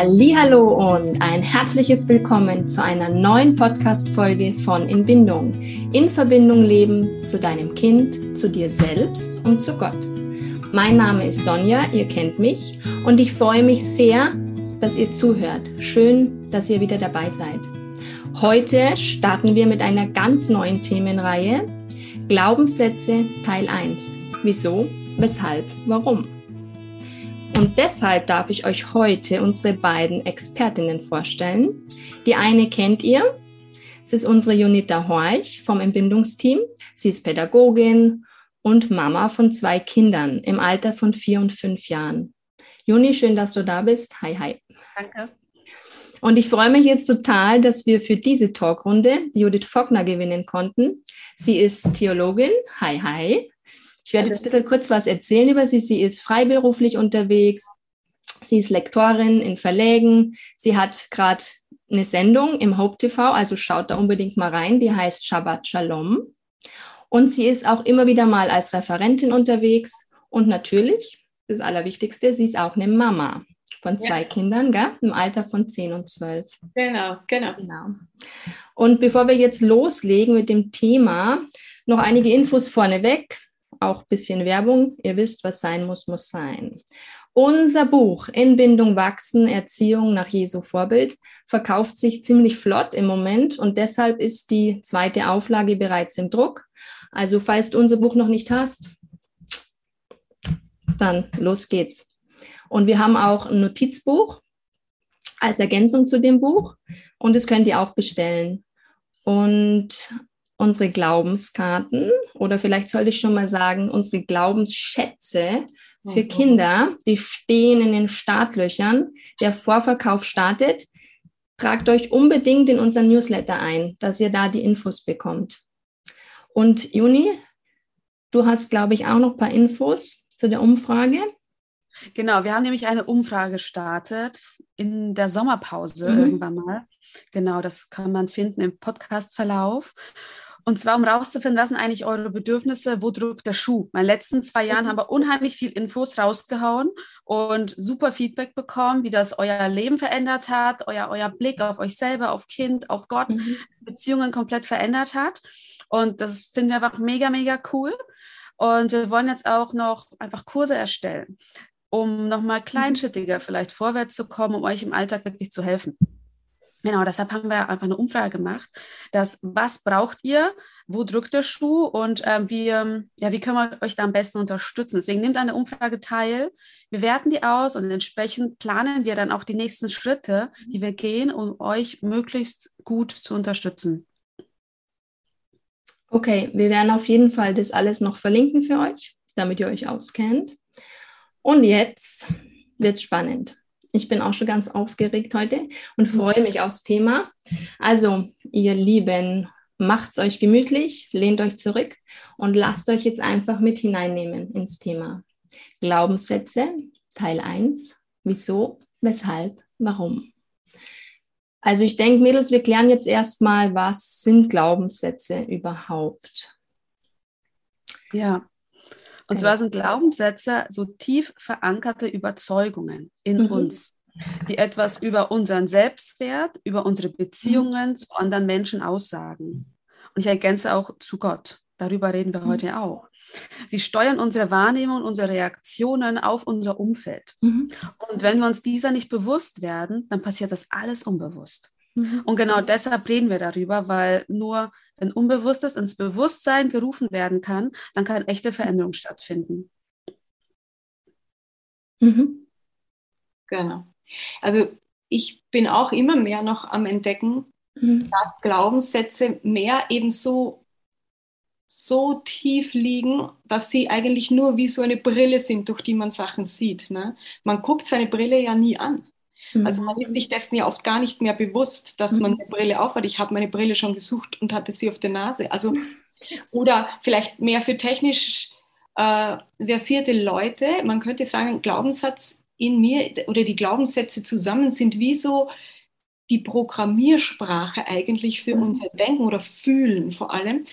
Hallo und ein herzliches Willkommen zu einer neuen Podcast Folge von In Bindung. In Verbindung leben zu deinem Kind, zu dir selbst und zu Gott. Mein Name ist Sonja, ihr kennt mich und ich freue mich sehr, dass ihr zuhört. Schön, dass ihr wieder dabei seid. Heute starten wir mit einer ganz neuen Themenreihe. Glaubenssätze Teil 1. Wieso, weshalb, warum? Und deshalb darf ich euch heute unsere beiden Expertinnen vorstellen. Die eine kennt ihr. Es ist unsere Junita Horch vom Entbindungsteam. Sie ist Pädagogin und Mama von zwei Kindern im Alter von vier und fünf Jahren. Juni, schön, dass du da bist. Hi, hi. Danke. Und ich freue mich jetzt total, dass wir für diese Talkrunde Judith Fockner gewinnen konnten. Sie ist Theologin. Hi, hi. Ich werde jetzt ein bisschen kurz was erzählen über sie. Sie ist freiberuflich unterwegs. Sie ist Lektorin in Verlägen. Sie hat gerade eine Sendung im Hope TV, also schaut da unbedingt mal rein. Die heißt Shabbat Shalom. Und sie ist auch immer wieder mal als Referentin unterwegs. Und natürlich, das Allerwichtigste, sie ist auch eine Mama von zwei ja. Kindern, gell? im Alter von 10 und 12. Genau, genau. genau. Und bevor wir jetzt loslegen mit dem Thema, noch einige Infos vorneweg auch ein bisschen Werbung. Ihr wisst, was sein muss, muss sein. Unser Buch In Bindung wachsen, Erziehung nach Jesu Vorbild verkauft sich ziemlich flott im Moment und deshalb ist die zweite Auflage bereits im Druck. Also falls du unser Buch noch nicht hast, dann los geht's. Und wir haben auch ein Notizbuch als Ergänzung zu dem Buch und das könnt ihr auch bestellen. Und unsere Glaubenskarten oder vielleicht sollte ich schon mal sagen, unsere Glaubensschätze für mhm. Kinder, die stehen in den Startlöchern. Der Vorverkauf startet. Tragt euch unbedingt in unseren Newsletter ein, dass ihr da die Infos bekommt. Und Juni, du hast, glaube ich, auch noch ein paar Infos zu der Umfrage. Genau, wir haben nämlich eine Umfrage gestartet in der Sommerpause mhm. irgendwann mal. Genau, das kann man finden im Podcast-Verlauf. Und zwar, um rauszufinden, was sind eigentlich eure Bedürfnisse, wo drückt der Schuh? In den letzten zwei Jahren haben wir unheimlich viel Infos rausgehauen und super Feedback bekommen, wie das euer Leben verändert hat, euer, euer Blick auf euch selber, auf Kind, auf Gott, mhm. Beziehungen komplett verändert hat. Und das finden wir einfach mega, mega cool. Und wir wollen jetzt auch noch einfach Kurse erstellen, um nochmal mhm. kleinschrittiger vielleicht vorwärts zu kommen, um euch im Alltag wirklich zu helfen. Genau, deshalb haben wir einfach eine Umfrage gemacht, dass was braucht ihr, wo drückt der Schuh und ähm, wie, ja, wie können wir euch da am besten unterstützen. Deswegen nehmt an der Umfrage teil, wir werten die aus und entsprechend planen wir dann auch die nächsten Schritte, die wir gehen, um euch möglichst gut zu unterstützen. Okay, wir werden auf jeden Fall das alles noch verlinken für euch, damit ihr euch auskennt. Und jetzt wird es spannend. Ich bin auch schon ganz aufgeregt heute und mhm. freue mich aufs Thema. Also, ihr Lieben, macht's euch gemütlich, lehnt euch zurück und lasst euch jetzt einfach mit hineinnehmen ins Thema. Glaubenssätze, Teil 1. Wieso, weshalb, warum? Also ich denke, Mädels, wir klären jetzt erstmal, was sind Glaubenssätze überhaupt? Ja, und zwar sind Glaubenssätze so tief verankerte Überzeugungen in mhm. uns, die etwas über unseren Selbstwert, über unsere Beziehungen mhm. zu anderen Menschen aussagen. Und ich ergänze auch zu Gott. Darüber reden wir mhm. heute auch. Sie steuern unsere Wahrnehmung, unsere Reaktionen auf unser Umfeld. Mhm. Und wenn wir uns dieser nicht bewusst werden, dann passiert das alles unbewusst. Mhm. Und genau deshalb reden wir darüber, weil nur wenn Unbewusstes ins Bewusstsein gerufen werden kann, dann kann echte Veränderung stattfinden. Mhm. Genau. Also ich bin auch immer mehr noch am Entdecken, mhm. dass Glaubenssätze mehr eben so, so tief liegen, dass sie eigentlich nur wie so eine Brille sind, durch die man Sachen sieht. Ne? Man guckt seine Brille ja nie an. Also man ist mhm. sich dessen ja oft gar nicht mehr bewusst, dass man mhm. eine Brille aufhat. Ich habe meine Brille schon gesucht und hatte sie auf der Nase. Also oder vielleicht mehr für technisch äh, versierte Leute. Man könnte sagen, Glaubenssatz in mir oder die Glaubenssätze zusammen sind wie so die Programmiersprache eigentlich für mhm. unser Denken oder Fühlen vor allem.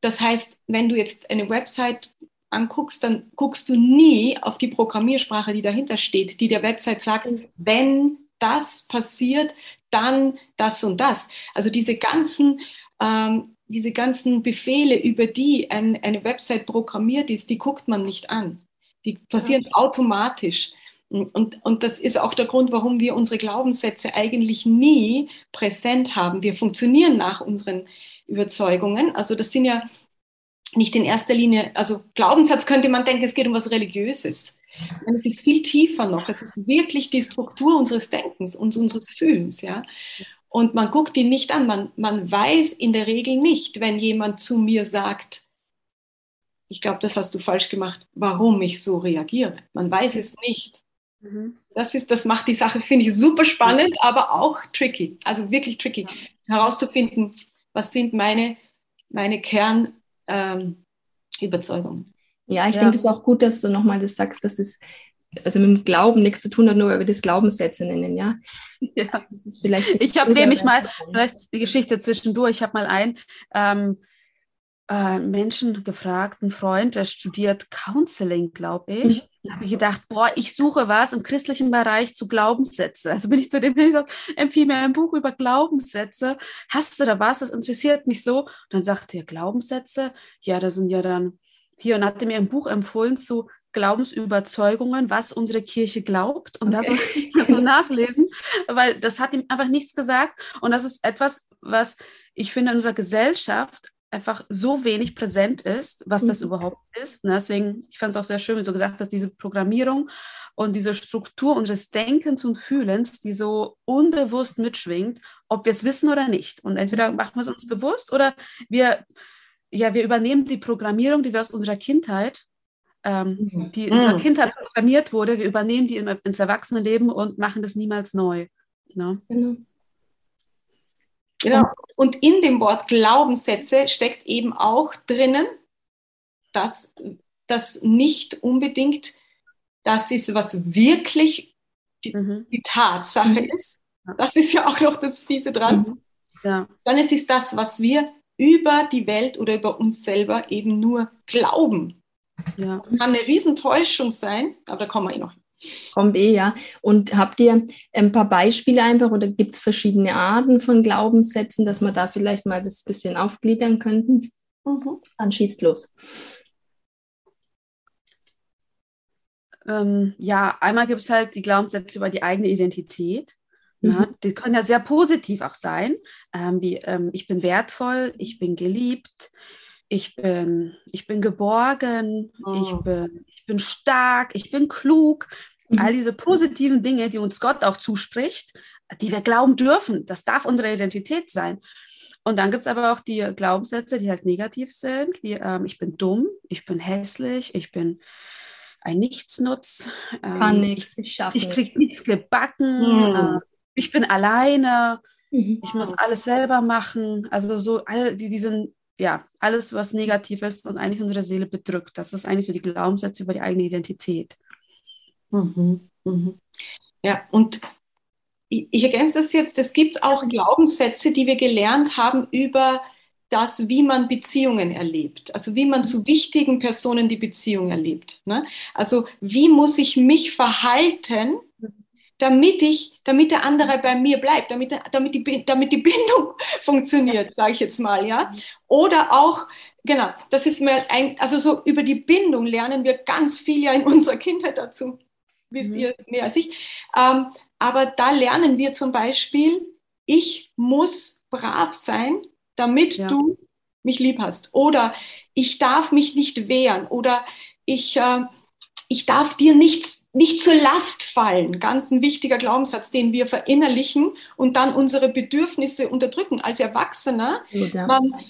Das heißt, wenn du jetzt eine Website anguckst, dann guckst du nie auf die Programmiersprache, die dahinter steht, die der Website sagt, wenn das passiert, dann das und das. Also diese ganzen, ähm, diese ganzen Befehle, über die ein, eine Website programmiert ist, die guckt man nicht an. Die passieren ja. automatisch. Und, und das ist auch der Grund, warum wir unsere Glaubenssätze eigentlich nie präsent haben. Wir funktionieren nach unseren Überzeugungen. Also das sind ja nicht in erster Linie, also Glaubenssatz könnte man denken, es geht um was Religiöses. Und es ist viel tiefer noch. Es ist wirklich die Struktur unseres Denkens und unseres Fühlens. Ja? Und man guckt ihn nicht an. Man, man weiß in der Regel nicht, wenn jemand zu mir sagt, ich glaube, das hast du falsch gemacht, warum ich so reagiere. Man weiß es nicht. Mhm. Das, ist, das macht die Sache, finde ich, super spannend, aber auch tricky. Also wirklich tricky, herauszufinden, was sind meine, meine Kernüberzeugungen. Ähm, ja, ich ja. denke, es ist auch gut, dass du nochmal das sagst, dass es also mit dem Glauben nichts zu tun hat, nur weil wir das Glaubenssätze nennen, ja. ja. Also ich habe nämlich mal, vielleicht die Geschichte zwischendurch, ich habe mal ein, ähm, äh, Menschen gefragt, ein Freund, der studiert Counseling, glaube ich. Mhm. Da habe ich gedacht, boah, ich suche was im christlichen Bereich zu Glaubenssätze. Also bin ich zu dem gesagt, empfehle mir ein Buch über Glaubenssätze. Hast du da was? Das interessiert mich so. Und dann sagte er, Glaubenssätze? Ja, da sind ja dann hier und hat mir ein Buch empfohlen zu Glaubensüberzeugungen, was unsere Kirche glaubt. Und okay. da soll ich nachlesen, weil das hat ihm einfach nichts gesagt. Und das ist etwas, was ich finde in unserer Gesellschaft einfach so wenig präsent ist, was das mhm. überhaupt ist. Ne? Deswegen, ich fand es auch sehr schön, wie du gesagt hast, diese Programmierung und diese Struktur unseres Denkens und Fühlens, die so unbewusst mitschwingt, ob wir es wissen oder nicht. Und entweder mhm. machen wir es uns bewusst oder wir, ja, wir übernehmen die Programmierung, die wir aus unserer Kindheit, ähm, mhm. die in unserer Kindheit programmiert wurde, wir übernehmen die ins Erwachsenenleben und machen das niemals neu. Ne? Genau. Genau. Und in dem Wort Glaubenssätze steckt eben auch drinnen, dass das nicht unbedingt das ist, was wirklich die, mhm. die Tatsache mhm. ist. Das ist ja auch noch das Fiese dran. Mhm. Ja. Sondern es ist das, was wir über die Welt oder über uns selber eben nur glauben. Ja. Das kann eine Riesentäuschung sein, aber da kommen wir eh noch Kommt eh, ja. Und habt ihr ein paar Beispiele einfach oder gibt es verschiedene Arten von Glaubenssätzen, dass wir da vielleicht mal das bisschen aufgliedern könnten? Mhm. Dann schießt los. Ähm, ja, einmal gibt es halt die Glaubenssätze über die eigene Identität. Mhm. Na, die können ja sehr positiv auch sein, ähm, wie ähm, ich bin wertvoll, ich bin geliebt, ich bin, ich bin geborgen, oh. ich, bin, ich bin stark, ich bin klug. Mhm. All diese positiven Dinge, die uns Gott auch zuspricht, die wir glauben dürfen, das darf unsere Identität sein. Und dann gibt es aber auch die Glaubenssätze, die halt negativ sind, wie ähm, ich bin dumm, ich bin hässlich, ich bin ein Nichtsnutz. Ähm, Kann nichts, ich schaffe Ich kriege nichts gebacken, mhm. äh, ich bin alleine, mhm. ich muss alles selber machen. Also so all die, diesen, ja, alles, was negativ ist und eigentlich unsere Seele bedrückt. Das ist eigentlich so die Glaubenssätze über die eigene Identität. Mhm. Mhm. Ja, und ich, ergänze das jetzt, es gibt auch Glaubenssätze, die wir gelernt haben über das, wie man Beziehungen erlebt, also wie man zu wichtigen Personen die Beziehung erlebt. Ne? Also wie muss ich mich verhalten, damit ich, damit der andere bei mir bleibt, damit, damit, die, damit die Bindung funktioniert, sage ich jetzt mal, ja. Oder auch, genau, das ist mir ein, also so über die Bindung lernen wir ganz viel ja in unserer Kindheit dazu wisst mhm. ihr mehr als ich. Ähm, aber da lernen wir zum Beispiel, ich muss brav sein, damit ja. du mich lieb hast. Oder ich darf mich nicht wehren. Oder ich, äh, ich darf dir nichts, nicht zur Last fallen. Ganz ein wichtiger Glaubenssatz, den wir verinnerlichen und dann unsere Bedürfnisse unterdrücken. Als Erwachsener, ja. man,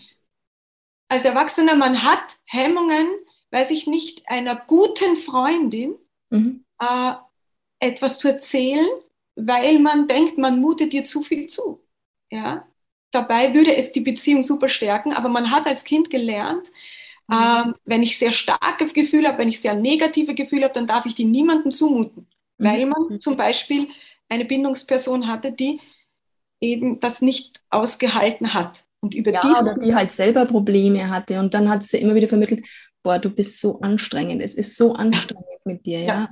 als Erwachsener, man hat Hemmungen, weiß ich nicht, einer guten Freundin mhm äh, etwas zu erzählen, weil man denkt, man mutet dir zu viel zu. Ja? Dabei würde es die Beziehung super stärken, aber man hat als Kind gelernt, mhm. äh, wenn ich sehr starke Gefühle habe, wenn ich sehr negative Gefühle habe, dann darf ich die niemandem zumuten, mhm. weil man mhm. zum Beispiel eine Bindungsperson hatte, die eben das nicht ausgehalten hat. Und über ja, die, oder die halt selber Probleme hatte. Und dann hat sie immer wieder vermittelt, boah, du bist so anstrengend, es ist so anstrengend mit dir, ja. ja.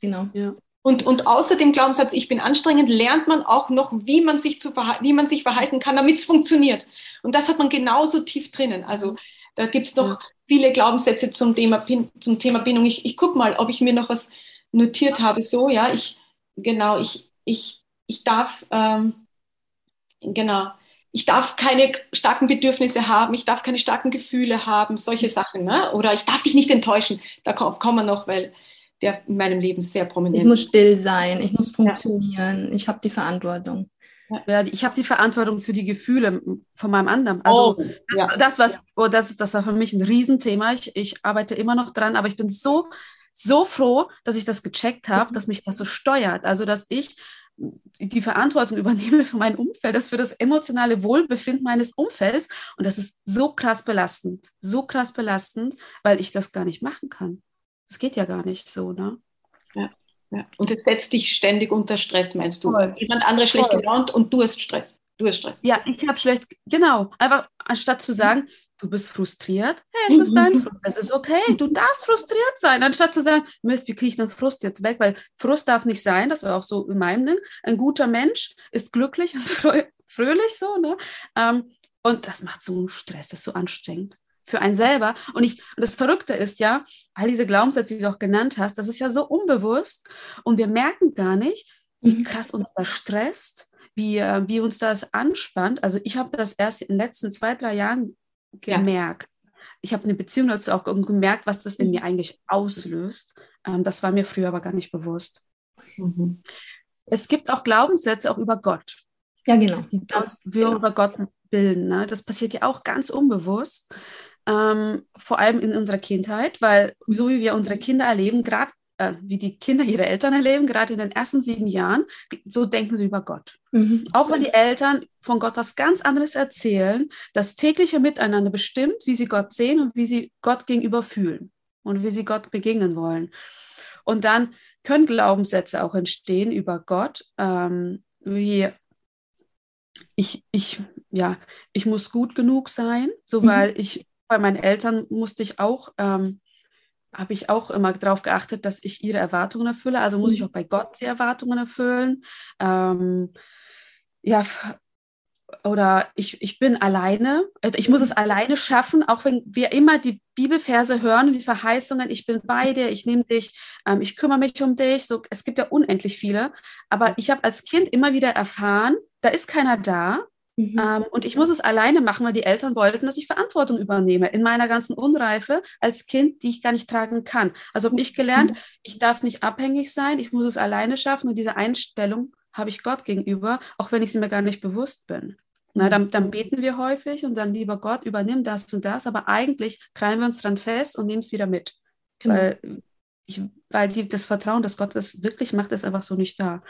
Genau. Ja. Und, und außer dem Glaubenssatz, ich bin anstrengend, lernt man auch noch, wie man sich, zu wie man sich verhalten kann, damit es funktioniert. Und das hat man genauso tief drinnen. Also da gibt es noch ja. viele Glaubenssätze zum Thema, zum Thema Bindung. Ich, ich gucke mal, ob ich mir noch was notiert habe. So, ja, ich, genau, ich, ich, ich darf, ähm, genau, ich darf keine starken Bedürfnisse haben, ich darf keine starken Gefühle haben, solche Sachen. Ne? Oder ich darf dich nicht enttäuschen. Darauf kommen wir noch, weil der in meinem Leben sehr prominent ist. Ich muss still sein, ich muss funktionieren, ja. ich habe die Verantwortung. Ja, ich habe die Verantwortung für die Gefühle von meinem anderen. Also oh, das, ja. das, was, oh, das, das war für mich ein Riesenthema. Ich, ich arbeite immer noch dran, aber ich bin so, so froh, dass ich das gecheckt habe, dass mich das so steuert. Also dass ich die Verantwortung übernehme für mein Umfeld, das für das emotionale Wohlbefinden meines Umfelds. Und das ist so krass belastend, so krass belastend, weil ich das gar nicht machen kann. Das geht ja gar nicht so, ne? Ja, ja. Und es setzt dich ständig unter Stress, meinst du? Voll. Jemand anderes schlecht gelaunt und du hast Stress. Du hast Stress. Ja, ich habe schlecht, genau. Einfach anstatt zu sagen, du bist frustriert, hey, es ist dein mhm. Frust, es ist okay, du darfst frustriert sein, anstatt zu sagen, Mist, wie kriege ich den Frust jetzt weg, weil Frust darf nicht sein, das war auch so in meinem Ding, ein guter Mensch ist glücklich und fröhlich so, ne? Ähm, und das macht so einen Stress, das ist so anstrengend für einen selber. Und ich, und das Verrückte ist ja, all diese Glaubenssätze, die du auch genannt hast, das ist ja so unbewusst und wir merken gar nicht, wie mhm. krass uns das stresst, wie, äh, wie uns das anspannt. Also ich habe das erst in den letzten zwei, drei Jahren gemerkt. Ja. Ich habe eine Beziehung dazu auch gemerkt, was das in mhm. mir eigentlich auslöst. Ähm, das war mir früher aber gar nicht bewusst. Mhm. Es gibt auch Glaubenssätze auch über Gott. Ja, genau. Die wir genau. über Gott bilden. Ne? Das passiert ja auch ganz unbewusst ähm, vor allem in unserer Kindheit, weil so wie wir unsere Kinder erleben, gerade äh, wie die Kinder ihre Eltern erleben, gerade in den ersten sieben Jahren, so denken sie über Gott. Mhm. Auch wenn die Eltern von Gott was ganz anderes erzählen, das tägliche Miteinander bestimmt, wie sie Gott sehen und wie sie Gott gegenüber fühlen und wie sie Gott begegnen wollen. Und dann können Glaubenssätze auch entstehen über Gott, ähm, wie ich, ich, ja, ich muss gut genug sein, so mhm. weil ich bei meinen Eltern musste ich auch, ähm, habe ich auch immer darauf geachtet, dass ich ihre Erwartungen erfülle. Also muss ich mhm. auch bei Gott die Erwartungen erfüllen. Ähm, ja, oder ich, ich bin alleine, also ich muss es alleine schaffen, auch wenn wir immer die Bibelverse hören, die Verheißungen, ich bin bei dir, ich nehme dich, ähm, ich kümmere mich um dich, so, es gibt ja unendlich viele, aber ich habe als Kind immer wieder erfahren, da ist keiner da, Mhm. Ähm, und ich muss es alleine machen, weil die Eltern wollten, dass ich Verantwortung übernehme in meiner ganzen Unreife als Kind, die ich gar nicht tragen kann. Also habe ich gelernt, mhm. ich darf nicht abhängig sein, ich muss es alleine schaffen und diese Einstellung habe ich Gott gegenüber, auch wenn ich sie mir gar nicht bewusst bin. Na, dann, dann, beten wir häufig und dann, lieber Gott, übernimm das und das, aber eigentlich krallen wir uns dran fest und nehmen es wieder mit. Genau. Weil, ich, weil die, das Vertrauen, dass Gott das wirklich macht, ist einfach so nicht da.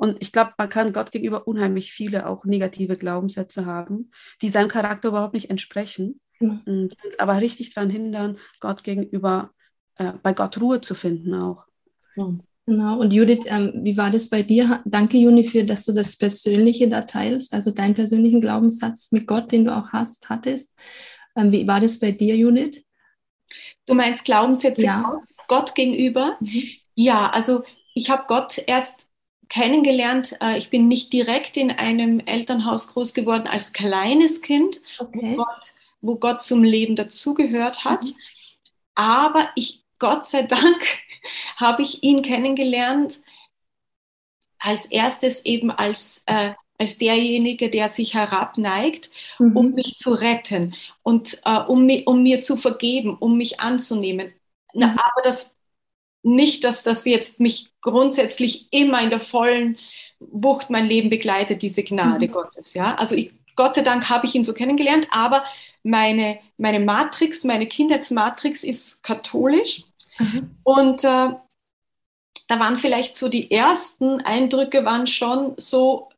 Und ich glaube, man kann Gott gegenüber unheimlich viele auch negative Glaubenssätze haben, die seinem Charakter überhaupt nicht entsprechen. Mhm. Und uns aber richtig daran hindern, Gott gegenüber, äh, bei Gott Ruhe zu finden auch. Mhm. Genau. Und Judith, ähm, wie war das bei dir? Danke, Juni, für, dass du das Persönliche da teilst, also deinen persönlichen Glaubenssatz mit Gott, den du auch hast, hattest. Ähm, wie war das bei dir, Judith? Du meinst Glaubenssätze ja. Gott, Gott gegenüber? Mhm. Ja, also ich habe Gott erst kennengelernt. Äh, ich bin nicht direkt in einem Elternhaus groß geworden als kleines Kind, okay. wo, Gott, wo, Gott, zum Leben dazugehört hat. Mhm. Aber ich, Gott sei Dank, habe ich ihn kennengelernt als erstes eben als, äh, als derjenige, der sich herabneigt, mhm. um mich zu retten und äh, um, um, mir zu vergeben, um mich anzunehmen. Mhm. Na, aber das nicht, dass das jetzt mich grundsätzlich immer in der vollen Wucht mein Leben begleitet, diese Gnade mhm. Gottes. Ja? Also ich, Gott sei Dank habe ich ihn so kennengelernt, aber meine, meine Matrix, meine Kindheitsmatrix ist katholisch. Mhm. Und äh, da waren vielleicht so die ersten Eindrücke waren schon so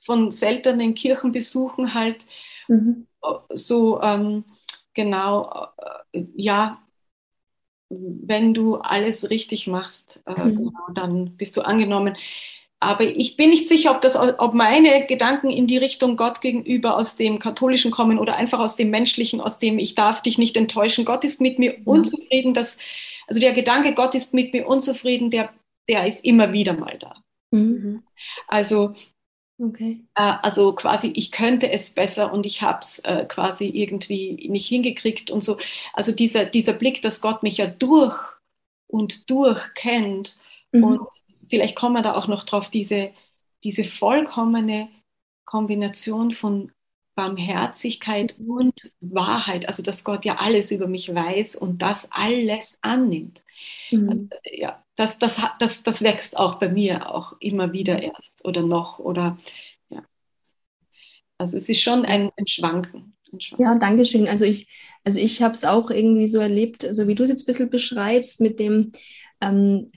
von seltenen Kirchenbesuchen halt mhm. so ähm, genau, äh, ja, wenn du alles richtig machst, äh, mhm. genau, dann bist du angenommen. Aber ich bin nicht sicher, ob, das, ob meine Gedanken in die Richtung Gott gegenüber aus dem Katholischen kommen oder einfach aus dem Menschlichen, aus dem ich darf dich nicht enttäuschen. Gott ist mit mir ja. unzufrieden. Dass, also der Gedanke, Gott ist mit mir unzufrieden, der der ist immer wieder mal da. Mhm. Also, okay. äh, also quasi, ich könnte es besser und ich habe es äh, quasi irgendwie nicht hingekriegt und so. Also dieser, dieser Blick, dass Gott mich ja durch und durch kennt mhm. und vielleicht kommen wir da auch noch drauf, diese, diese vollkommene Kombination von Barmherzigkeit und Wahrheit, also dass Gott ja alles über mich weiß und das alles annimmt. Mhm. Äh, ja, das, das, das, das wächst auch bei mir auch immer wieder erst oder noch oder ja. Also es ist schon ein, ein Schwanken. Ein Schwanken. Ja, danke schön. Also ich, also ich habe es auch irgendwie so erlebt, so wie du es jetzt ein bisschen beschreibst, mit dem, ähm,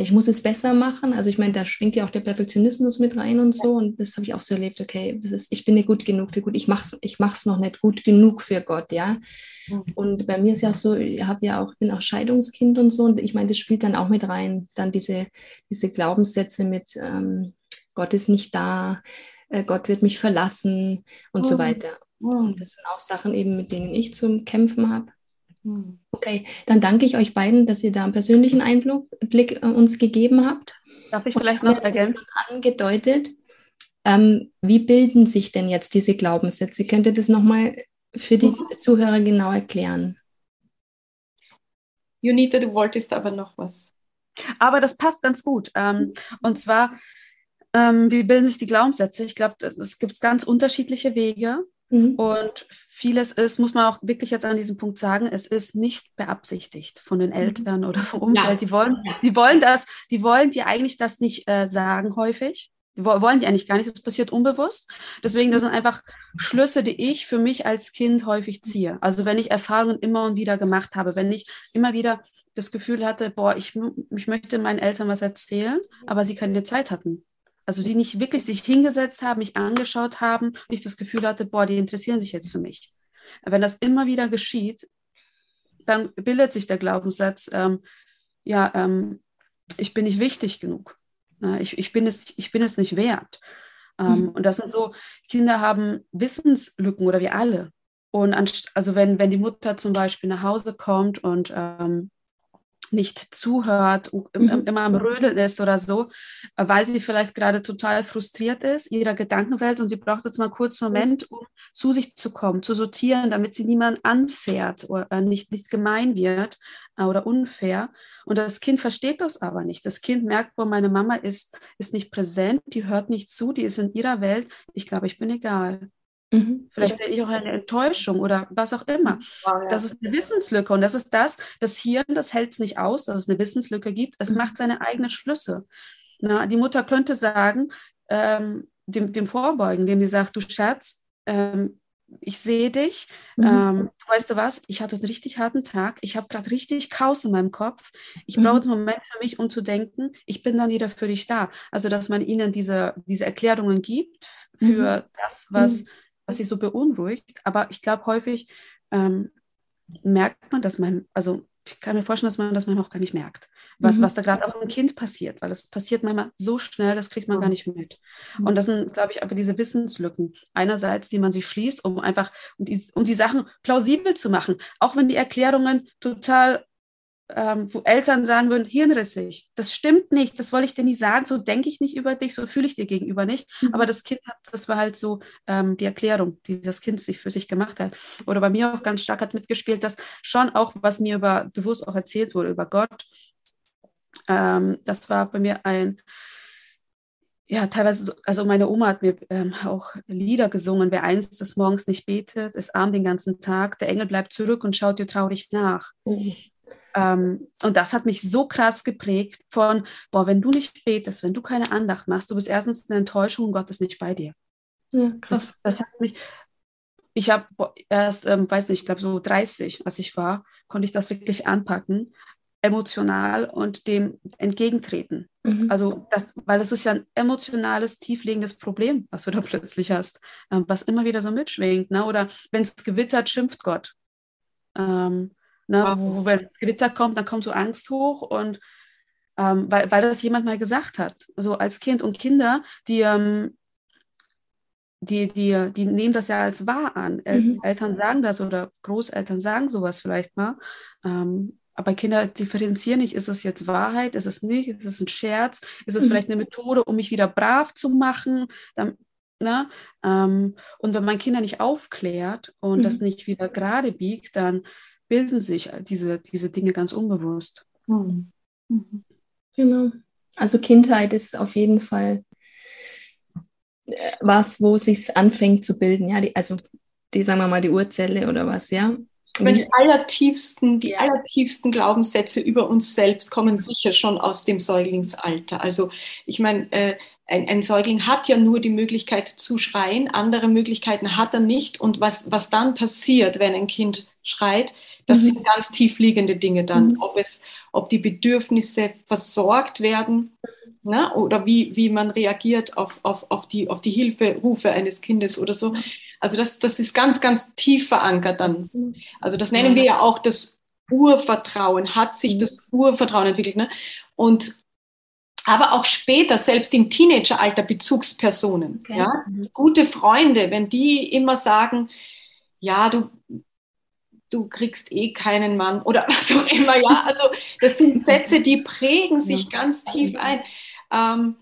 ich muss es besser machen. Also ich meine, da schwingt ja auch der Perfektionismus mit rein und so. Und das habe ich auch so erlebt, okay, das ist, ich bin nicht gut genug für gut, ich mache es ich mach's noch nicht gut genug für Gott, ja. Mhm. Und bei mir ist ja auch so, ich habe ja auch, bin auch Scheidungskind und so. Und ich meine, das spielt dann auch mit rein, dann diese, diese Glaubenssätze mit ähm, Gott ist nicht da, äh, Gott wird mich verlassen und mhm. so weiter. Und das sind auch Sachen eben, mit denen ich zu kämpfen habe. Hm. Okay, dann danke ich euch beiden, dass ihr da einen persönlichen Einblick äh, uns gegeben habt. Darf ich vielleicht noch ergänzen? Angedeutet. Ähm, wie bilden sich denn jetzt diese Glaubenssätze? Könnt ihr das nochmal für die mhm. Zuhörer genau erklären? Junita, du wolltest aber noch was. Aber das passt ganz gut. Ähm, und zwar, ähm, wie bilden sich die Glaubenssätze? Ich glaube, es gibt ganz unterschiedliche Wege. Mhm. Und vieles ist, muss man auch wirklich jetzt an diesem Punkt sagen, es ist nicht beabsichtigt von den mhm. Eltern oder vom Umfeld. Ja. Die wollen, die wollen das, die wollen dir eigentlich das nicht äh, sagen häufig. Die wollen die eigentlich gar nicht, das passiert unbewusst. Deswegen, das sind einfach Schlüsse, die ich für mich als Kind häufig ziehe. Also wenn ich Erfahrungen immer und wieder gemacht habe, wenn ich immer wieder das Gefühl hatte, boah, ich, ich möchte meinen Eltern was erzählen, aber sie keine Zeit hatten. Also die nicht wirklich sich hingesetzt haben, mich angeschaut haben und ich das Gefühl hatte, boah, die interessieren sich jetzt für mich. Wenn das immer wieder geschieht, dann bildet sich der Glaubenssatz, ähm, ja, ähm, ich bin nicht wichtig genug. Ich, ich, bin, es, ich bin es nicht wert. Ähm, mhm. Und das sind so, Kinder haben Wissenslücken oder wir alle. Und also wenn, wenn die Mutter zum Beispiel nach Hause kommt und ähm, nicht zuhört, mhm. immer am Rödeln ist oder so, weil sie vielleicht gerade total frustriert ist, ihrer Gedankenwelt und sie braucht jetzt mal kurz einen Moment, um zu sich zu kommen, zu sortieren, damit sie niemand anfährt oder äh, nicht, nicht gemein wird äh, oder unfair. Und das Kind versteht das aber nicht. Das Kind merkt, wo meine Mama ist, ist nicht präsent, die hört nicht zu, die ist in ihrer Welt. Ich glaube, ich bin egal. Mhm. Vielleicht bin ich auch eine Enttäuschung oder was auch immer. Oh, ja. Das ist eine Wissenslücke und das ist das, das Hirn, das hält es nicht aus, dass es eine Wissenslücke gibt. Es mhm. macht seine eigenen Schlüsse. Na, die Mutter könnte sagen, ähm, dem, dem Vorbeugen, dem sie sagt, du Schatz, ähm, ich sehe dich, mhm. ähm, weißt du was, ich hatte einen richtig harten Tag, ich habe gerade richtig Chaos in meinem Kopf, ich mhm. brauche einen Moment für mich, um zu denken, ich bin dann wieder für dich da. Also, dass man ihnen diese, diese Erklärungen gibt für mhm. das, was mhm was sie so beunruhigt. Aber ich glaube, häufig ähm, merkt man, dass man, also ich kann mir vorstellen, dass man das manchmal auch gar nicht merkt, was, mhm. was da gerade auch im Kind passiert, weil das passiert manchmal so schnell, das kriegt man gar nicht mit. Mhm. Und das sind, glaube ich, aber diese Wissenslücken. Einerseits, die man sich schließt, um einfach, um die, um die Sachen plausibel zu machen, auch wenn die Erklärungen total ähm, wo Eltern sagen würden, hirnrissig, das stimmt nicht, das wollte ich dir nie sagen, so denke ich nicht über dich, so fühle ich dir gegenüber nicht. Mhm. Aber das Kind hat, das war halt so ähm, die Erklärung, die das Kind sich für sich gemacht hat. Oder bei mir auch ganz stark hat mitgespielt, dass schon auch, was mir über, bewusst auch erzählt wurde über Gott, ähm, das war bei mir ein, ja, teilweise, so, also meine Oma hat mir ähm, auch Lieder gesungen. Wer einst des Morgens nicht betet, ist arm den ganzen Tag. Der Engel bleibt zurück und schaut dir traurig nach. Mhm. Ähm, und das hat mich so krass geprägt von, boah, wenn du nicht betest, wenn du keine Andacht machst, du bist erstens eine Enttäuschung und Gott ist nicht bei dir. Ja, krass. Das, das hat mich, ich habe erst, ähm, weiß nicht, ich glaube so 30, als ich war, konnte ich das wirklich anpacken, emotional und dem entgegentreten. Mhm. Also, das, weil das ist ja ein emotionales, tieflegendes Problem, was du da plötzlich hast, ähm, was immer wieder so mitschwingt. Ne? Oder wenn es gewittert, schimpft Gott. Ähm, Ne? Wow. Wo, wenn das Gewitter kommt, dann kommt so Angst hoch und ähm, weil, weil das jemand mal gesagt hat, so als Kind und Kinder, die, ähm, die, die, die nehmen das ja als wahr an. Mhm. Eltern sagen das oder Großeltern sagen sowas vielleicht mal. Ähm, aber Kinder differenzieren nicht, ist es jetzt Wahrheit, ist es nicht, ist es ein Scherz, ist es mhm. vielleicht eine Methode, um mich wieder brav zu machen. Dann, ne? ähm, und wenn man Kinder nicht aufklärt und mhm. das nicht wieder gerade biegt, dann bilden sich diese, diese Dinge ganz unbewusst. Mhm. mhm. Genau. Also Kindheit ist auf jeden Fall äh, was, wo sich anfängt zu bilden, ja, die, also die, sagen wir mal, die Urzelle oder was, ja. Aber die allertiefsten, die allertiefsten Glaubenssätze über uns selbst kommen sicher schon aus dem Säuglingsalter. Also ich meine, äh, ein, ein, Säugling hat ja nur die Möglichkeit zu schreien, andere Möglichkeiten hat er nicht. Und was, was dann passiert, wenn ein Kind schreit, das mhm. sind ganz tiefliegende Dinge dann. Mhm. Ob, es, ob die Bedürfnisse versorgt werden ne? oder wie, wie man reagiert auf, auf, auf, die, auf die Hilferufe eines Kindes oder so. Also das, das ist ganz, ganz tief verankert dann. Also das nennen wir ja auch das Urvertrauen, hat sich das Urvertrauen entwickelt. Ne? Und aber auch später, selbst im Teenageralter, Bezugspersonen, okay. ja? Mhm. gute Freunde, wenn die immer sagen, ja, du, du kriegst eh keinen Mann oder was auch immer, ja, also das sind Sätze, die prägen sich ganz tief ein. Ähm,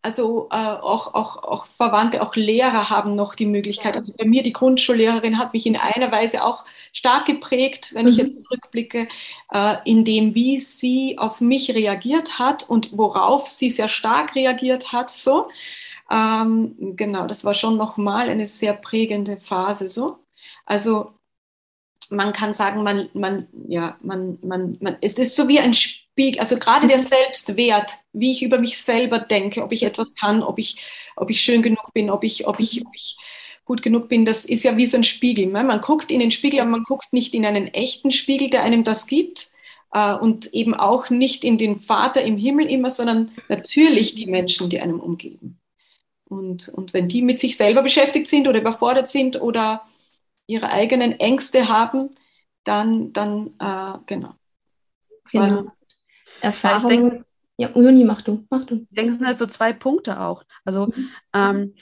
also äh, auch, auch, auch Verwandte, auch Lehrer haben noch die Möglichkeit. Also bei mir, die Grundschullehrerin hat mich in einer Weise auch stark geprägt, wenn mhm. ich jetzt zurückblicke, äh, in dem, wie sie auf mich reagiert hat und worauf sie sehr stark reagiert hat. So. Ähm, genau, das war schon nochmal eine sehr prägende Phase. So. Also man kann sagen, man, man, ja, man, man, man, es ist so wie ein Spiegel, also gerade der. Selbstwert, wie ich über mich selber denke, ob ich etwas kann, ob ich, ob ich schön genug bin, ob ich, ob ich, ob ich gut genug bin, das ist ja wie so ein Spiegel. Ne? Man guckt in den Spiegel, aber man guckt nicht in einen echten Spiegel, der einem das gibt. Äh, und eben auch nicht in den Vater im Himmel immer, sondern natürlich die Menschen, die einem umgeben. Und, und wenn die mit sich selber beschäftigt sind oder überfordert sind oder ihre eigenen Ängste haben, dann, dann äh, genau. genau. Also, Erfahrung. Ja, denke, ja, Juni, mach du, mach du. Ich denke, es sind halt so zwei Punkte auch. Also mhm. ähm,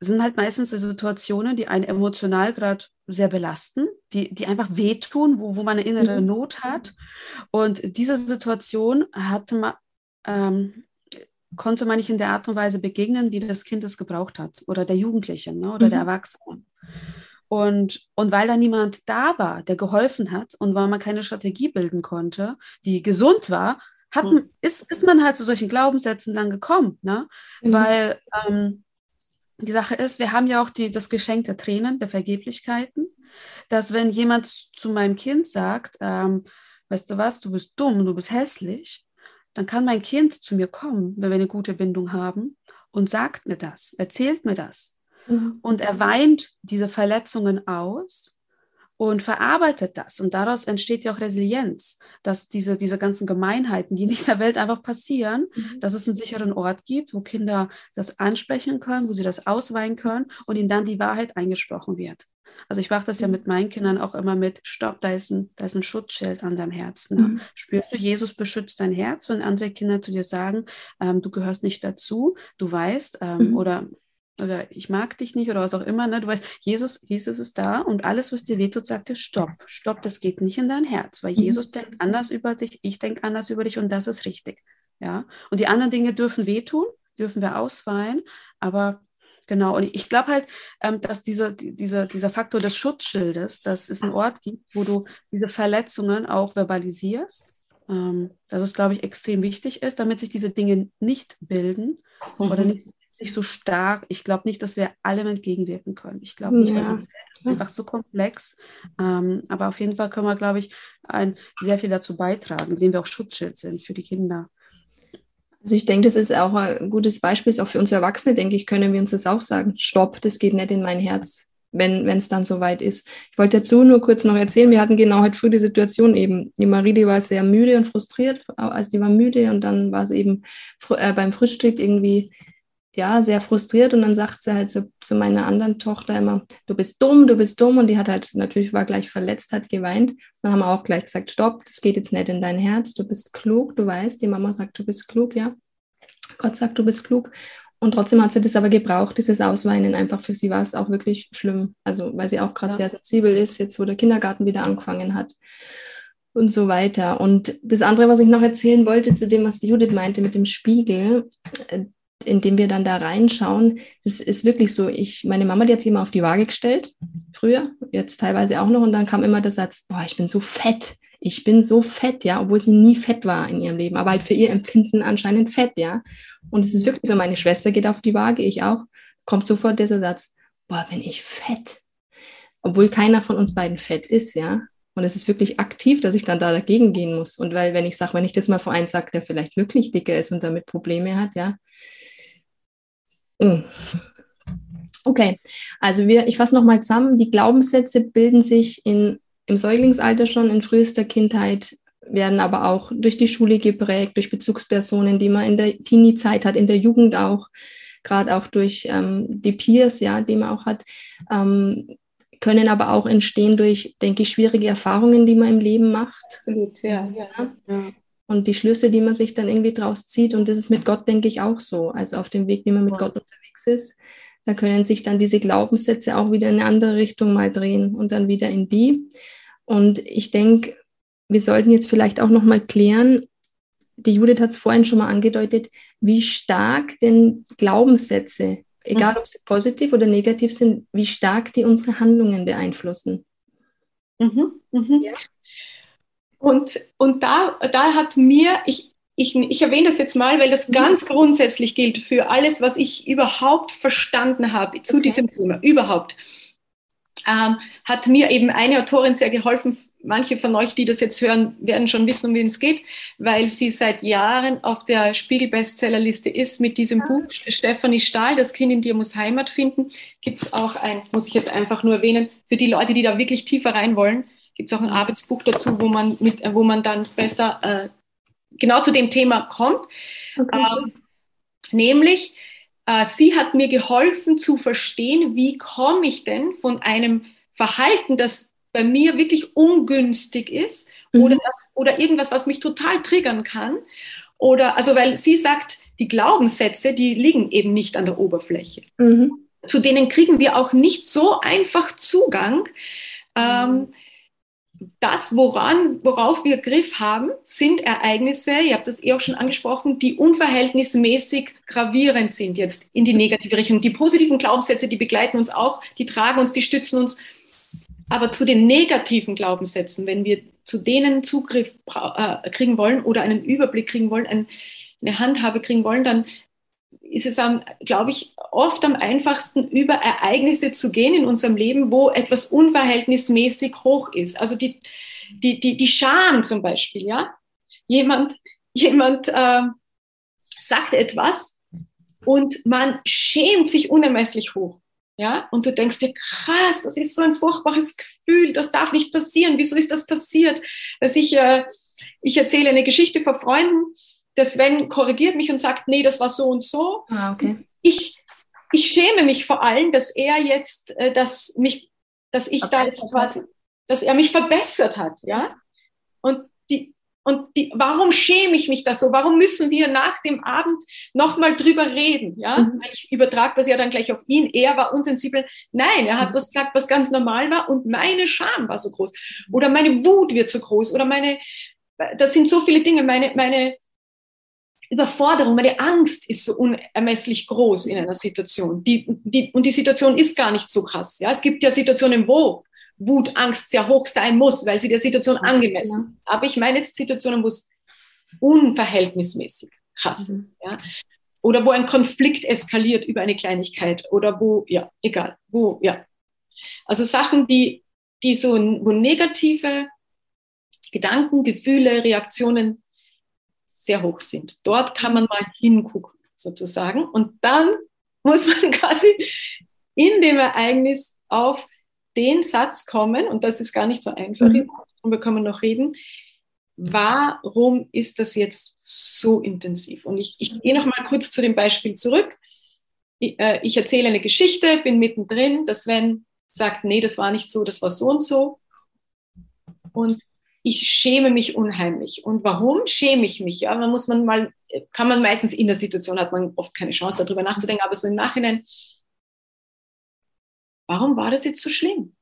sind halt meistens die Situationen, die einen emotional gerade sehr belasten, die, die einfach wehtun, wo, wo man eine innere mhm. Not hat. Und diese Situation hatte man, ähm, konnte man nicht in der Art und Weise begegnen, wie das Kind es gebraucht hat oder der Jugendliche ne, oder mhm. der Erwachsene. Und, und weil da niemand da war, der geholfen hat und weil man keine Strategie bilden konnte, die gesund war, hat, mhm. ist, ist man halt zu solchen Glaubenssätzen dann gekommen. Ne? Mhm. Weil ähm, die Sache ist, wir haben ja auch die, das Geschenk der Tränen, der Vergeblichkeiten, dass wenn jemand zu meinem Kind sagt, ähm, weißt du was, du bist dumm, du bist hässlich, dann kann mein Kind zu mir kommen, wenn wir eine gute Bindung haben und sagt mir das, erzählt mir das. Mhm. Und er weint diese Verletzungen aus und verarbeitet das. Und daraus entsteht ja auch Resilienz, dass diese, diese ganzen Gemeinheiten, die in dieser Welt einfach passieren, mhm. dass es einen sicheren Ort gibt, wo Kinder das ansprechen können, wo sie das ausweinen können und ihnen dann die Wahrheit eingesprochen wird. Also ich mache das ja mhm. mit meinen Kindern auch immer mit, stopp, da ist ein, da ist ein Schutzschild an deinem Herz. Ne? Mhm. Spürst du, Jesus beschützt dein Herz, wenn andere Kinder zu dir sagen, ähm, du gehörst nicht dazu, du weißt, ähm, mhm. oder oder ich mag dich nicht oder was auch immer. Ne? Du weißt, Jesus, Jesus ist da und alles, was dir wehtut, sagt dir, stopp, stopp, das geht nicht in dein Herz, weil mhm. Jesus denkt anders über dich, ich denke anders über dich und das ist richtig. Ja? Und die anderen Dinge dürfen wehtun, dürfen wir ausweinen, aber genau, und ich glaube halt, ähm, dass diese, diese, dieser Faktor des Schutzschildes, dass es einen Ort gibt, wo du diese Verletzungen auch verbalisierst, ähm, dass es, glaube ich, extrem wichtig ist, damit sich diese Dinge nicht bilden mhm. oder nicht nicht so stark. Ich glaube nicht, dass wir allem entgegenwirken können. Ich glaube nicht, ja. weil ist einfach so komplex. Ähm, aber auf jeden Fall können wir, glaube ich, ein, sehr viel dazu beitragen, indem wir auch Schutzschild sind für die Kinder. Also ich denke, das ist auch ein gutes Beispiel, auch für uns Erwachsene, denke ich, können wir uns das auch sagen. Stopp, das geht nicht in mein Herz, wenn es dann soweit ist. Ich wollte dazu nur kurz noch erzählen, wir hatten genau heute früh die Situation eben, die Marie, die war sehr müde und frustriert, also die war müde und dann war sie eben äh, beim Frühstück irgendwie ja, sehr frustriert und dann sagt sie halt zu, zu meiner anderen Tochter immer, du bist dumm, du bist dumm und die hat halt natürlich war gleich verletzt, hat geweint. Dann haben wir auch gleich gesagt, stopp, das geht jetzt nicht in dein Herz, du bist klug, du weißt, die Mama sagt, du bist klug, ja. Gott sagt, du bist klug. Und trotzdem hat sie das aber gebraucht, dieses Ausweinen. Einfach für sie war es auch wirklich schlimm. Also, weil sie auch gerade ja. sehr sensibel ist, jetzt wo der Kindergarten wieder angefangen hat. und so weiter. Und das andere, was ich noch erzählen wollte, zu dem, was Judith meinte mit dem Spiegel, äh, in dem wir dann da reinschauen, das ist wirklich so. Ich, meine Mama, hat sich immer auf die Waage gestellt, früher, jetzt teilweise auch noch, und dann kam immer der Satz, boah, ich bin so fett. Ich bin so fett, ja, obwohl sie nie fett war in ihrem Leben, aber halt für ihr Empfinden anscheinend fett, ja. Und es ist wirklich so, meine Schwester geht auf die Waage, ich auch, kommt sofort dieser Satz, boah, bin ich fett. Obwohl keiner von uns beiden fett ist, ja. Und es ist wirklich aktiv, dass ich dann da dagegen gehen muss. Und weil, wenn ich sage, wenn ich das mal vor einen sage, der vielleicht wirklich dicker ist und damit Probleme hat, ja. Mm. Okay, also wir, ich fasse nochmal zusammen. Die Glaubenssätze bilden sich in, im Säuglingsalter schon, in frühester Kindheit, werden aber auch durch die Schule geprägt, durch Bezugspersonen, die man in der Teenie-Zeit hat, in der Jugend auch, gerade auch durch ähm, die Peers, ja, die man auch hat. Ähm, können aber auch entstehen durch, denke ich, schwierige Erfahrungen, die man im Leben macht. Absolut, ja, ja. ja. Und die Schlüsse, die man sich dann irgendwie draus zieht. Und das ist mit Gott, denke ich, auch so. Also auf dem Weg, wie man mit wow. Gott unterwegs ist, da können sich dann diese Glaubenssätze auch wieder in eine andere Richtung mal drehen und dann wieder in die. Und ich denke, wir sollten jetzt vielleicht auch noch mal klären, die Judith hat es vorhin schon mal angedeutet, wie stark denn Glaubenssätze egal ob sie positiv oder negativ sind, wie stark die unsere Handlungen beeinflussen. Mhm, mhm. Ja. Und, und da, da hat mir, ich, ich, ich erwähne das jetzt mal, weil das mhm. ganz grundsätzlich gilt für alles, was ich überhaupt verstanden habe zu okay. diesem Thema, überhaupt, ähm, hat mir eben eine Autorin sehr geholfen, manche von euch, die das jetzt hören, werden schon wissen, um wen es geht, weil sie seit Jahren auf der Spiegel-Bestsellerliste ist mit diesem Buch Stefanie Stahl, Das Kind in dir muss Heimat finden. Gibt es auch ein, muss ich jetzt einfach nur erwähnen, für die Leute, die da wirklich tiefer rein wollen, gibt es auch ein Arbeitsbuch dazu, wo man, mit, wo man dann besser äh, genau zu dem Thema kommt. Okay. Ähm, nämlich, äh, sie hat mir geholfen zu verstehen, wie komme ich denn von einem Verhalten, das bei mir wirklich ungünstig ist mhm. oder, das, oder irgendwas, was mich total triggern kann. Oder, also, weil sie sagt, die Glaubenssätze, die liegen eben nicht an der Oberfläche. Mhm. Zu denen kriegen wir auch nicht so einfach Zugang. Ähm, das, woran, worauf wir Griff haben, sind Ereignisse, ihr habt das eh auch schon angesprochen, die unverhältnismäßig gravierend sind jetzt in die negative Richtung. Die positiven Glaubenssätze, die begleiten uns auch, die tragen uns, die stützen uns aber zu den negativen Glaubenssätzen, wenn wir zu denen Zugriff äh, kriegen wollen oder einen Überblick kriegen wollen, ein, eine Handhabe kriegen wollen, dann ist es, glaube ich, oft am einfachsten, über Ereignisse zu gehen in unserem Leben, wo etwas unverhältnismäßig hoch ist. Also die, die, die, die Scham zum Beispiel, ja. Jemand, jemand äh, sagt etwas und man schämt sich unermesslich hoch. Ja, und du denkst dir, krass, das ist so ein furchtbares Gefühl, das darf nicht passieren. Wieso ist das passiert? Dass ich, äh, ich erzähle eine Geschichte vor Freunden, der Sven korrigiert mich und sagt, nee, das war so und so. Ah, okay. Ich, ich schäme mich vor allem, dass er jetzt, äh, dass mich, dass ich das, dass er mich verbessert hat, ja. Und die, und die, warum schäme ich mich da so? Warum müssen wir nach dem Abend nochmal drüber reden? Ja, mhm. ich übertrage das ja dann gleich auf ihn. Er war unsensibel. Nein, er hat mhm. was gesagt, was ganz normal war und meine Scham war so groß. Oder meine Wut wird so groß. Oder meine, das sind so viele Dinge. Meine, meine Überforderung, meine Angst ist so unermesslich groß in einer Situation. Die, die, und die Situation ist gar nicht so krass. Ja, es gibt ja Situationen, wo Wut, Angst sehr hoch sein muss, weil sie der Situation angemessen ist. Aber ich meine jetzt Situationen, wo es unverhältnismäßig krass mhm. ist. Ja? Oder wo ein Konflikt eskaliert über eine Kleinigkeit oder wo, ja, egal, wo, ja. Also Sachen, die, die so, wo negative Gedanken, Gefühle, Reaktionen sehr hoch sind. Dort kann man mal hingucken, sozusagen. Und dann muss man quasi in dem Ereignis auf den Satz kommen, und das ist gar nicht so einfach, mhm. darüber können wir noch reden, warum ist das jetzt so intensiv? Und ich, ich gehe noch mal kurz zu dem Beispiel zurück. Ich, äh, ich erzähle eine Geschichte, bin mittendrin, dass Sven sagt, nee, das war nicht so, das war so und so. Und ich schäme mich unheimlich. Und warum schäme ich mich? Ja, man muss man mal, kann man meistens in der Situation, hat man oft keine Chance darüber nachzudenken, aber so im Nachhinein warum war das jetzt so schlimm?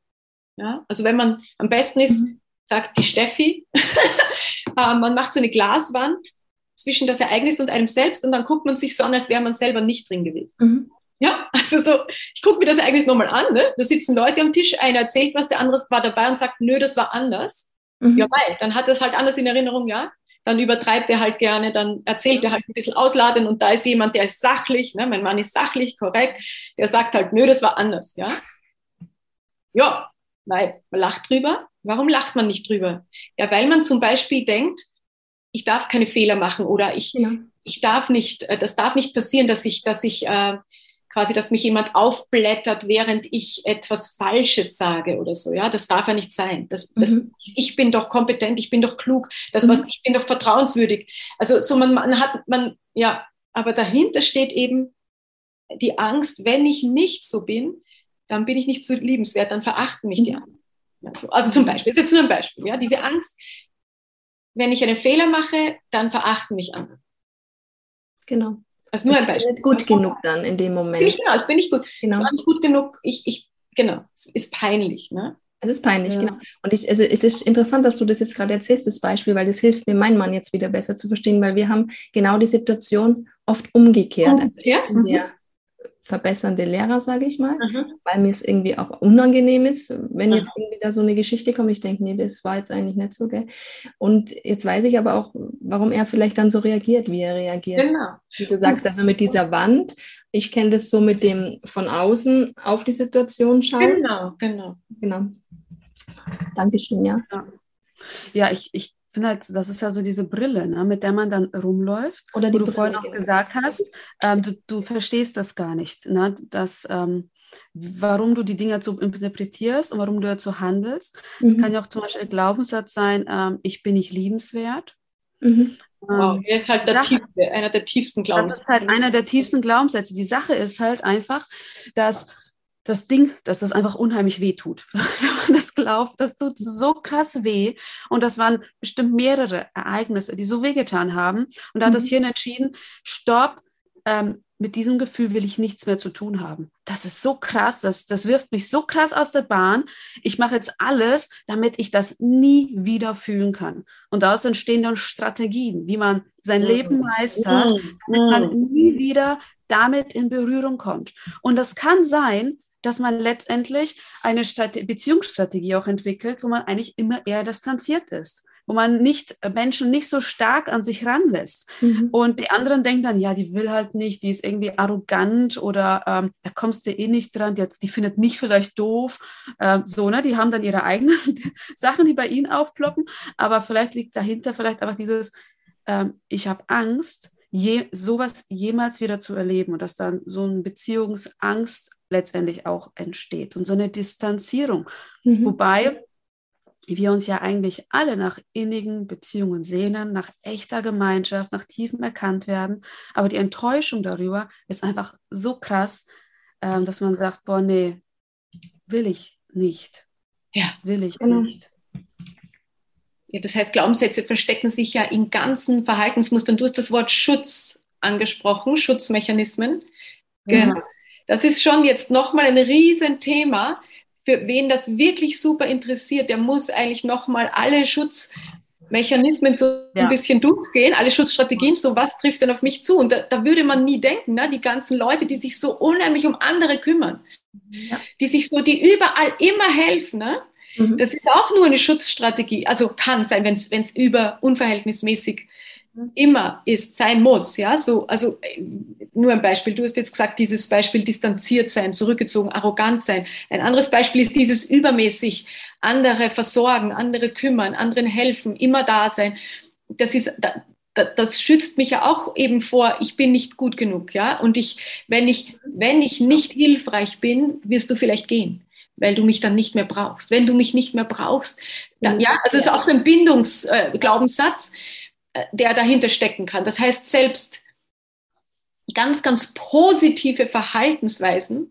Ja, also wenn man am besten ist, mhm. sagt die Steffi. äh, man macht so eine Glaswand zwischen das Ereignis und einem selbst und dann guckt man sich so an, als wäre man selber nicht drin gewesen. Mhm. Ja, also so, ich gucke mir das Ereignis nochmal an. Ne? Da sitzen Leute am Tisch, einer erzählt was, der andere war dabei und sagt, nö, das war anders. Mhm. Ja, weil, dann hat er es halt anders in Erinnerung, ja. Dann übertreibt er halt gerne, dann erzählt er halt ein bisschen ausladend und da ist jemand, der ist sachlich, ne? mein Mann ist sachlich, korrekt, der sagt halt, nö, das war anders, ja. Ja, weil man lacht drüber. Warum lacht man nicht drüber? Ja, weil man zum Beispiel denkt, ich darf keine Fehler machen oder ich, ja. ich darf nicht, äh, das darf nicht passieren, dass ich, dass ich äh, quasi, dass mich jemand aufblättert, während ich etwas Falsches sage oder so. Ja, das darf ja nicht sein. Das, das, mhm. Ich bin doch kompetent, ich bin doch klug, das, was, mhm. ich bin doch vertrauenswürdig. Also so man, man hat, man, ja, aber dahinter steht eben die Angst, wenn ich nicht so bin, dann bin ich nicht so liebenswert, dann verachten mich die mhm. anderen. Also, also zum Beispiel, ist jetzt nur ein Beispiel, ja, diese Angst, wenn ich einen Fehler mache, dann verachten mich andere. Genau. Also nur ein Beispiel. Nicht gut genug dann in dem Moment. Ich, genau, ich bin nicht gut. Genau. Ich war nicht gut genug. Ich, ich, genau, es ist peinlich. Ne? Es ist peinlich, ja. genau. Und ich, also es ist interessant, dass du das jetzt gerade erzählst, das Beispiel, weil das hilft mir, meinen Mann jetzt wieder besser zu verstehen, weil wir haben genau die Situation oft umgekehrt. umgekehrt? Also ich bin mhm verbessernde Lehrer, sage ich mal, mhm. weil mir es irgendwie auch unangenehm ist, wenn jetzt irgendwie da so eine Geschichte kommt. Ich denke, nee, das war jetzt eigentlich nicht so, gell? Und jetzt weiß ich aber auch, warum er vielleicht dann so reagiert, wie er reagiert. Genau. Wie du sagst, also mit dieser Wand, ich kenne das so mit dem von außen auf die Situation schauen. Genau, genau. Genau. Dankeschön, ja. Ja, ich, ich finde halt, das ist ja so diese Brille, ne, mit der man dann rumläuft. Oder die wo du Brille, vorhin auch gesagt hast, ähm, du, du, verstehst das gar nicht, ne, dass, ähm, warum du die Dinge so interpretierst und warum du dazu handelst. Es mhm. kann ja auch zum Beispiel ein Glaubenssatz sein, ähm, ich bin nicht liebenswert. Mhm. Wow, er ist halt der tiefste, einer der tiefsten Glaubenssätze. Das ist halt einer der tiefsten Glaubenssätze. Die Sache ist halt einfach, dass das Ding, dass das einfach unheimlich weh tut. Wenn man das glaubt, das tut so krass weh. Und das waren bestimmt mehrere Ereignisse, die so wehgetan haben. Und da hat mhm. das Hirn entschieden, stopp, ähm, mit diesem Gefühl will ich nichts mehr zu tun haben. Das ist so krass, das, das wirft mich so krass aus der Bahn. Ich mache jetzt alles, damit ich das nie wieder fühlen kann. Und daraus entstehen dann Strategien, wie man sein Leben meistert, damit man mhm. nie wieder damit in Berührung kommt. Und das kann sein, dass man letztendlich eine Strate Beziehungsstrategie auch entwickelt, wo man eigentlich immer eher distanziert ist, wo man nicht äh, Menschen nicht so stark an sich ranlässt. Mhm. Und die anderen denken dann, ja, die will halt nicht, die ist irgendwie arrogant oder ähm, da kommst du eh nicht dran, die, die findet mich vielleicht doof. Ähm, so, ne? Die haben dann ihre eigenen Sachen, die bei ihnen aufploppen, aber vielleicht liegt dahinter vielleicht einfach dieses, ähm, ich habe Angst, je, sowas jemals wieder zu erleben und dass dann so eine Beziehungsangst letztendlich auch entsteht und so eine Distanzierung. Mhm. Wobei wir uns ja eigentlich alle nach innigen Beziehungen sehnen, nach echter Gemeinschaft, nach tiefem Erkanntwerden. Aber die Enttäuschung darüber ist einfach so krass, ähm, dass man sagt, boah, nee, will ich nicht. Ja, will ich genau. nicht. Ja, das heißt, Glaubenssätze verstecken sich ja in ganzen Verhaltensmustern. Du hast das Wort Schutz angesprochen, Schutzmechanismen. Genau. Das ist schon jetzt nochmal ein Riesenthema. Für wen das wirklich super interessiert, der muss eigentlich nochmal alle Schutzmechanismen so ja. ein bisschen durchgehen, alle Schutzstrategien, so was trifft denn auf mich zu? Und da, da würde man nie denken, ne? die ganzen Leute, die sich so unheimlich um andere kümmern, ja. die sich so, die überall immer helfen, ne? Mhm. Das ist auch nur eine Schutzstrategie. Also kann sein, wenn es über unverhältnismäßig. Immer ist, sein muss. Ja, so, also äh, nur ein Beispiel. Du hast jetzt gesagt, dieses Beispiel distanziert sein, zurückgezogen, arrogant sein. Ein anderes Beispiel ist dieses übermäßig andere versorgen, andere kümmern, anderen helfen, immer da sein. Das ist, das schützt mich ja auch eben vor, ich bin nicht gut genug, ja. Und ich, wenn ich, wenn ich nicht hilfreich bin, wirst du vielleicht gehen weil du mich dann nicht mehr brauchst. Wenn du mich nicht mehr brauchst, dann, ja, also es ist auch so ein Bindungsglaubenssatz, äh, der dahinter stecken kann. Das heißt, selbst ganz, ganz positive Verhaltensweisen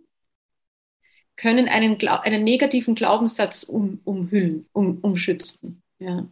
können einen, einen negativen Glaubenssatz um, umhüllen, um, umschützen. Ja.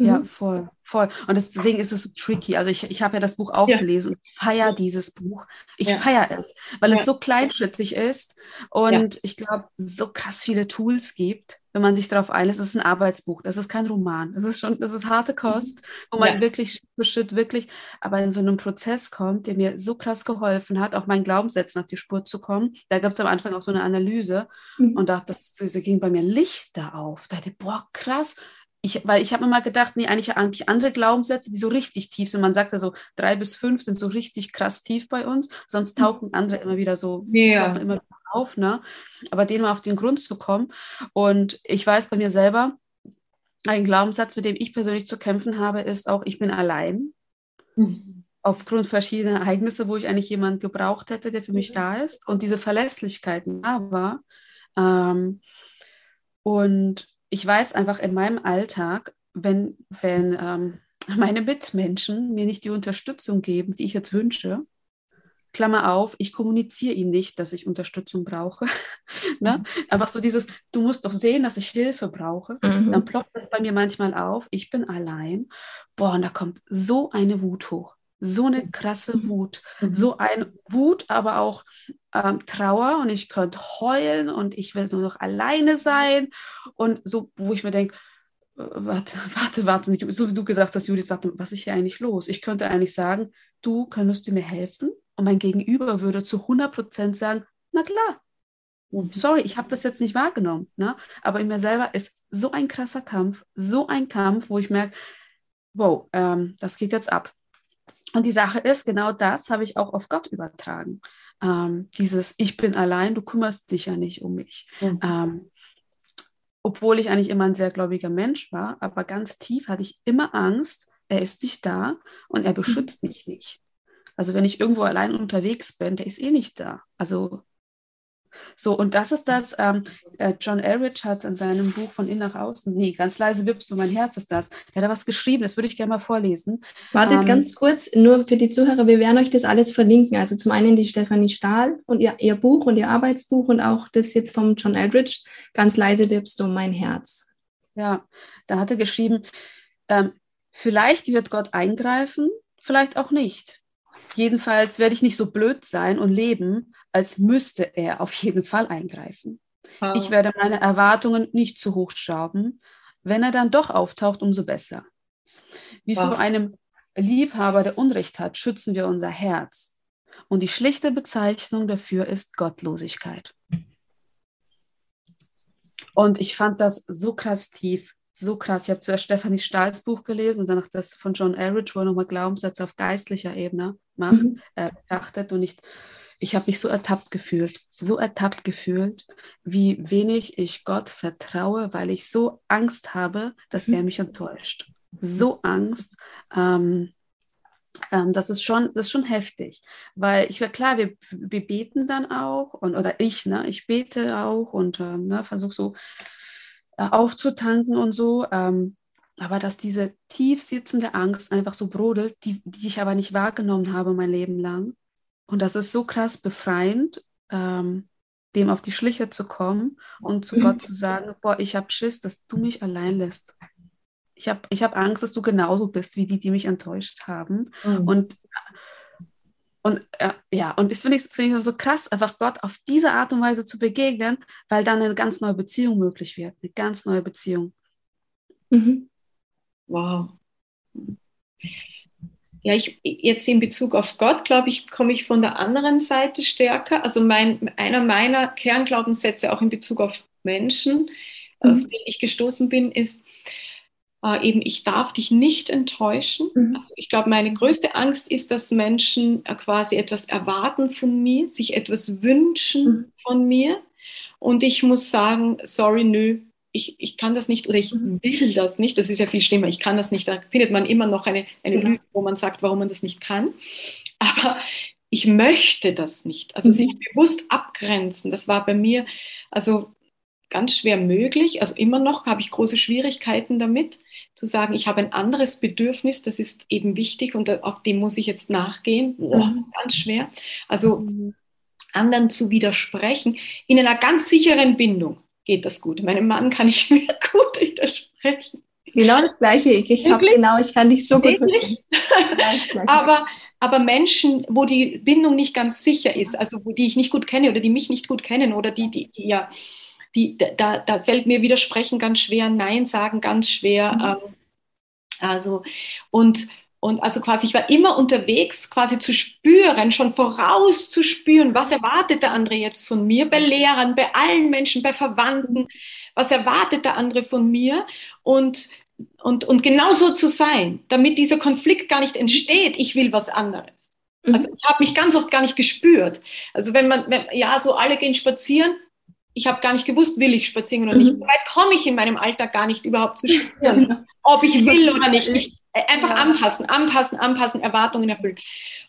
Ja, mhm. voll, voll. Und deswegen ist es so tricky. Also ich, ich habe ja das Buch auch ja. gelesen und ich feiere dieses Buch. Ich ja. feiere es, weil ja. es so kleinschrittlich ist und ich glaube, so krass viele Tools gibt, wenn man sich darauf einlässt. Es ist ein Arbeitsbuch, das ist kein Roman. Das ist schon, das ist harte Kost, wo man ja. wirklich Schritt wirklich, aber in so einem Prozess kommt, der mir so krass geholfen hat, auch meinen Glaubenssätzen auf die Spur zu kommen. Da gab es am Anfang auch so eine Analyse mhm. und dachte, das, das ging bei mir Lichter auf. Da dachte ich, boah, krass, ich, weil ich habe immer gedacht, nee, eigentlich habe ich andere Glaubenssätze, die so richtig tief sind. Man sagt ja so, drei bis fünf sind so richtig krass tief bei uns, sonst mhm. tauchen andere immer wieder so ja. immer auf, ne? Aber denen mal auf den Grund zu kommen. Und ich weiß bei mir selber, ein Glaubenssatz, mit dem ich persönlich zu kämpfen habe, ist auch, ich bin allein. Mhm. Aufgrund verschiedener Ereignisse, wo ich eigentlich jemanden gebraucht hätte, der für mich da ist. Und diese Verlässlichkeit da war. Ähm, und ich weiß einfach in meinem Alltag, wenn, wenn ähm, meine Mitmenschen mir nicht die Unterstützung geben, die ich jetzt wünsche, Klammer auf, ich kommuniziere ihnen nicht, dass ich Unterstützung brauche. ne? Mhm. Einfach so dieses, du musst doch sehen, dass ich Hilfe brauche. Mhm. Dann ploppt das bei mir manchmal auf, ich bin allein. Boah, und da kommt so eine Wut hoch. So eine krasse mhm. Wut. Mhm. So eine Wut, aber auch ähm, Trauer und ich könnte heulen und ich will nur noch alleine sein. Und so, wo ich mir denke, äh, warte, warte, warte, so wie du gesagt hast, Judith, warte, was ist hier eigentlich los? Ich könnte eigentlich sagen, du könntest du mir helfen? Und mein Gegenüber würde zu 100 Prozent sagen, na klar, mhm. sorry, ich habe das jetzt nicht wahrgenommen. Ne? Aber in mir selber ist so ein krasser Kampf, so ein Kampf, wo ich merke, wow, ähm, das geht jetzt ab. Und die Sache ist, genau das habe ich auch auf Gott übertragen. Ähm, dieses Ich bin allein, du kümmerst dich ja nicht um mich. Mhm. Ähm, obwohl ich eigentlich immer ein sehr gläubiger Mensch war, aber ganz tief hatte ich immer Angst, er ist nicht da und er beschützt mhm. mich nicht. Also wenn ich irgendwo allein unterwegs bin, der ist eh nicht da. Also so, und das ist das, ähm, äh, John Elridge hat in seinem Buch von innen nach außen, nee, ganz leise wippst du, mein Herz ist das. Der hat da was geschrieben, das würde ich gerne mal vorlesen. Wartet ähm, ganz kurz, nur für die Zuhörer, wir werden euch das alles verlinken. Also zum einen die Stefanie Stahl und ihr, ihr Buch und ihr Arbeitsbuch und auch das jetzt vom John Elridge, ganz leise wippst du, mein Herz. Ja, da hat er geschrieben, ähm, vielleicht wird Gott eingreifen, vielleicht auch nicht. Jedenfalls werde ich nicht so blöd sein und leben, als müsste er auf jeden Fall eingreifen. Oh. Ich werde meine Erwartungen nicht zu hoch schrauben. Wenn er dann doch auftaucht, umso besser. Wie oh. vor einem Liebhaber, der Unrecht hat, schützen wir unser Herz. Und die schlichte Bezeichnung dafür ist Gottlosigkeit. Und ich fand das so krass tief, so krass. Ich habe zuerst Stephanie Stahls Buch gelesen und danach das von John Elridge, wo er nochmal Glaubenssätze auf geistlicher Ebene macht, mhm. äh, betrachtet. Und ich, ich habe mich so ertappt gefühlt, so ertappt gefühlt, wie wenig ich Gott vertraue, weil ich so Angst habe, dass mhm. er mich enttäuscht. So Angst. Ähm, ähm, das ist schon, das ist schon heftig, weil ich war klar, wir, wir beten dann auch und oder ich, ne, ich bete auch und ähm, ne, versuche so aufzutanken und so. Ähm, aber dass diese tief sitzende Angst einfach so brodelt, die, die ich aber nicht wahrgenommen habe mein Leben lang, und das ist so krass befreiend, ähm, dem auf die Schliche zu kommen und zu Gott zu sagen, boah, ich habe Schiss, dass du mich allein lässt. Ich habe ich hab Angst, dass du genauso bist wie die, die mich enttäuscht haben. Mhm. Und, und äh, ja, und das finde ich, find ich so krass, einfach Gott auf diese Art und Weise zu begegnen, weil dann eine ganz neue Beziehung möglich wird. Eine ganz neue Beziehung. Mhm. Wow ja, ich jetzt in Bezug auf Gott, glaube ich, komme ich von der anderen Seite stärker. Also mein, einer meiner Kernglaubenssätze auch in Bezug auf Menschen, mhm. auf die ich gestoßen bin, ist äh, eben, ich darf dich nicht enttäuschen. Mhm. Also ich glaube, meine größte Angst ist, dass Menschen äh, quasi etwas erwarten von mir, sich etwas wünschen mhm. von mir. Und ich muss sagen, sorry, nö, ich, ich kann das nicht oder ich mhm. will das nicht, das ist ja viel schlimmer, ich kann das nicht, da findet man immer noch eine, eine genau. Lüge, wo man sagt, warum man das nicht kann. Aber ich möchte das nicht. Also mhm. sich bewusst abgrenzen, das war bei mir also ganz schwer möglich. Also immer noch habe ich große Schwierigkeiten damit, zu sagen, ich habe ein anderes Bedürfnis, das ist eben wichtig und auf dem muss ich jetzt nachgehen. Boah. Ganz schwer. Also mhm. anderen zu widersprechen in einer ganz sicheren Bindung geht das gut. Meinem Mann kann ich mir gut widersprechen. Genau das Gleiche. Ich, habe genau, ich kann dich so gut aber, aber Menschen, wo die Bindung nicht ganz sicher ist, also wo die ich nicht gut kenne oder die mich nicht gut kennen oder die, die ja die, da, da fällt mir Widersprechen ganz schwer, Nein sagen ganz schwer. Mhm. Ähm, also, und, und also quasi, ich war immer unterwegs, quasi zu spüren, schon vorauszuspüren, was erwartet der andere jetzt von mir, bei Lehrern, bei allen Menschen, bei Verwandten, was erwartet der andere von mir und, und, und genau so zu sein, damit dieser Konflikt gar nicht entsteht, ich will was anderes. Mhm. Also ich habe mich ganz oft gar nicht gespürt. Also wenn man, wenn, ja, so alle gehen spazieren, ich habe gar nicht gewusst, will ich spazieren oder nicht. Mhm. So weit komme ich in meinem Alltag gar nicht überhaupt zu spüren, ob ich will oder nicht. Ich, äh, einfach ja. anpassen, anpassen, anpassen, Erwartungen erfüllen.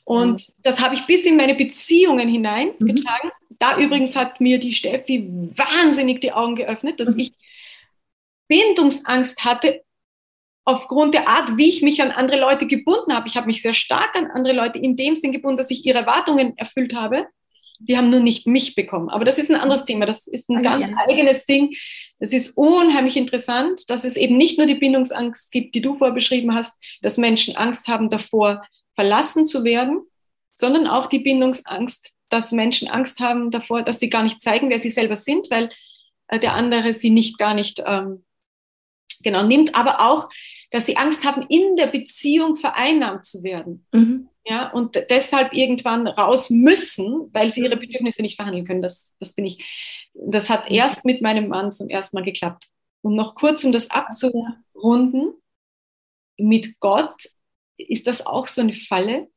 Und mhm. das habe ich bis in meine Beziehungen hineingetragen. Mhm. Da übrigens hat mir die Steffi wahnsinnig die Augen geöffnet, dass mhm. ich Bindungsangst hatte aufgrund der Art, wie ich mich an andere Leute gebunden habe. Ich habe mich sehr stark an andere Leute in dem Sinn gebunden, dass ich ihre Erwartungen erfüllt habe die haben nur nicht mich bekommen. Aber das ist ein anderes Thema, das ist ein ganz ja. eigenes Ding. Es ist unheimlich interessant, dass es eben nicht nur die Bindungsangst gibt, die du vorher beschrieben hast, dass Menschen Angst haben davor, verlassen zu werden, sondern auch die Bindungsangst, dass Menschen Angst haben davor, dass sie gar nicht zeigen, wer sie selber sind, weil äh, der andere sie nicht gar nicht ähm, genau nimmt, aber auch, dass sie Angst haben, in der Beziehung vereinnahmt zu werden. Mhm ja, und deshalb irgendwann raus müssen, weil sie ihre Bedürfnisse nicht verhandeln können. Das, das bin ich. Das hat mhm. erst mit meinem Mann zum ersten Mal geklappt. Und noch kurz, um das abzurunden, mit Gott ist das auch so eine Falle,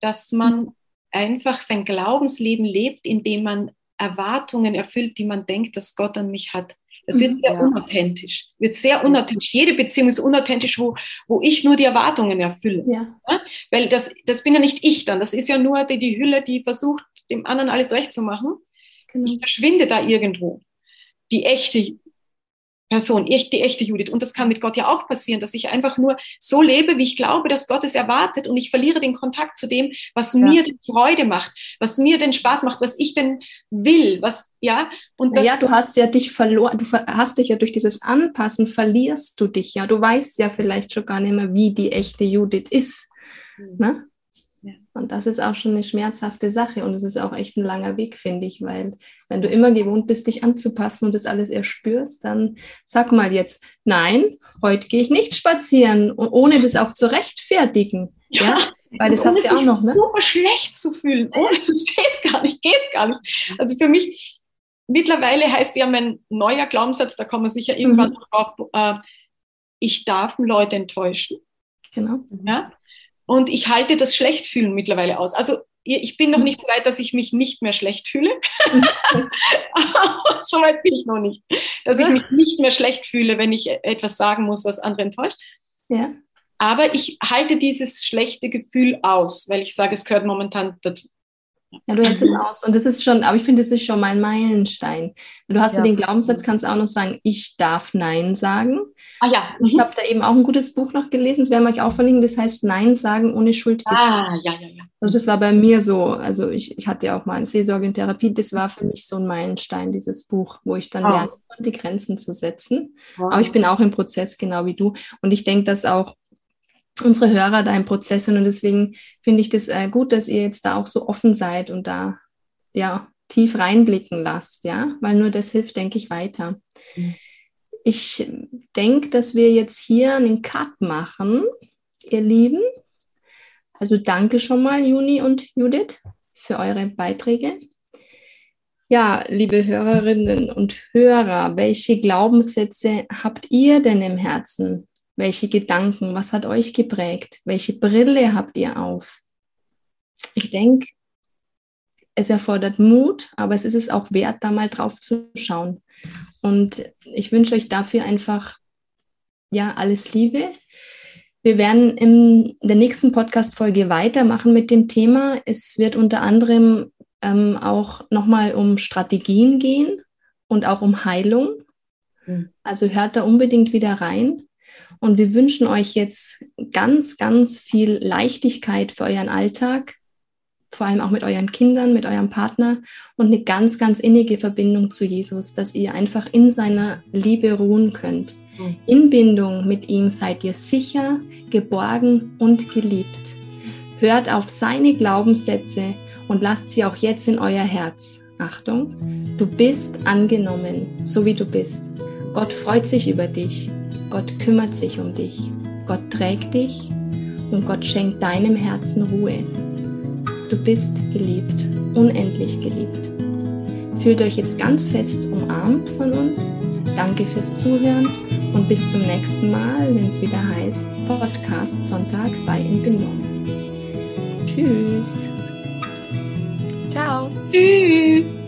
dass man mhm. einfach sein Glaubensleben lebt, indem man Erwartungen erfüllt, die man denkt, dass Gott an mich hat. Das wird mhm. sehr ja. unauthentisch. Wird sehr unauthentisch. Jede Beziehung ist unauthentisch, wo, wo ich nur die Erwartungen erfülle. Ja. ja. Weil das, das bin ja nicht ich dann. Das ist ja nur die, die Hülle, die versucht, dem anderen alles recht zu machen. Genau. Ich verschwinde da irgendwo. Die echte Person, die echte Judith. Und das kann mit Gott ja auch passieren, dass ich einfach nur so lebe, wie ich glaube, dass Gott es erwartet und ich verliere den Kontakt zu dem, was ja. mir denn Freude macht, was mir denn Spaß macht, was ich denn will, was, ja. Und das, ja, du hast ja dich verloren, du hast dich ja durch dieses Anpassen verlierst du dich ja. Du weißt ja vielleicht schon gar nicht mehr, wie die echte Judith ist. Mhm. Ne? Und das ist auch schon eine schmerzhafte Sache und es ist auch echt ein langer Weg, finde ich, weil wenn du immer gewohnt bist, dich anzupassen und das alles erspürst, dann sag mal jetzt, nein, heute gehe ich nicht spazieren, ohne das auch zu rechtfertigen. Ja, ja? weil das hast du ja auch noch, ne? Super schlecht zu fühlen. Oh, das geht gar nicht, geht gar nicht. Also für mich, mittlerweile heißt ja mein neuer Glaubenssatz, da kommen wir sicher irgendwann mhm. drauf, äh, ich darf Leute enttäuschen. Genau. Ja? Und ich halte das Schlechtfühlen mittlerweile aus. Also ich bin noch nicht so weit, dass ich mich nicht mehr schlecht fühle. so weit bin ich noch nicht. Dass ich mich nicht mehr schlecht fühle, wenn ich etwas sagen muss, was andere enttäuscht. Ja. Aber ich halte dieses schlechte Gefühl aus, weil ich sage, es gehört momentan dazu. Ja, du hältst es aus. Und das ist schon, aber ich finde, das ist schon mal ein Meilenstein. Du hast ja. ja den Glaubenssatz, kannst auch noch sagen, ich darf Nein sagen. Ah ja. Mhm. Ich habe da eben auch ein gutes Buch noch gelesen, das werden wir euch auch verlinken, das heißt Nein sagen ohne Schuldgefühl. Ah, ja, ja, ja. Also das war bei mir so, also ich, ich hatte ja auch mal eine Seelsorge in Therapie, das war für mich so ein Meilenstein, dieses Buch, wo ich dann oh. lernen konnte, Grenzen zu setzen. Oh. Aber ich bin auch im Prozess, genau wie du. Und ich denke, dass auch unsere Hörer da im Prozess sind. Und deswegen finde ich das äh, gut, dass ihr jetzt da auch so offen seid und da ja tief reinblicken lasst, ja, weil nur das hilft, denke ich, weiter. Mhm. Ich denke, dass wir jetzt hier einen Cut machen, ihr Lieben. Also danke schon mal, Juni und Judith, für eure Beiträge. Ja, liebe Hörerinnen und Hörer, welche Glaubenssätze habt ihr denn im Herzen? Welche Gedanken, was hat euch geprägt? Welche Brille habt ihr auf? Ich denke, es erfordert Mut, aber es ist es auch wert, da mal drauf zu schauen. Und ich wünsche euch dafür einfach, ja, alles Liebe. Wir werden in der nächsten Podcast-Folge weitermachen mit dem Thema. Es wird unter anderem ähm, auch nochmal um Strategien gehen und auch um Heilung. Mhm. Also hört da unbedingt wieder rein. Und wir wünschen euch jetzt ganz, ganz viel Leichtigkeit für euren Alltag, vor allem auch mit euren Kindern, mit eurem Partner und eine ganz, ganz innige Verbindung zu Jesus, dass ihr einfach in seiner Liebe ruhen könnt. Mhm. In Bindung mit ihm seid ihr sicher, geborgen und geliebt. Hört auf seine Glaubenssätze und lasst sie auch jetzt in euer Herz. Achtung, du bist angenommen, so wie du bist. Gott freut sich über dich. Gott kümmert sich um dich. Gott trägt dich und Gott schenkt deinem Herzen Ruhe. Du bist geliebt, unendlich geliebt. Fühlt euch jetzt ganz fest umarmt von uns. Danke fürs Zuhören und bis zum nächsten Mal, wenn es wieder heißt Podcast Sonntag bei Entbindung. Tschüss. Ciao. Tschüss.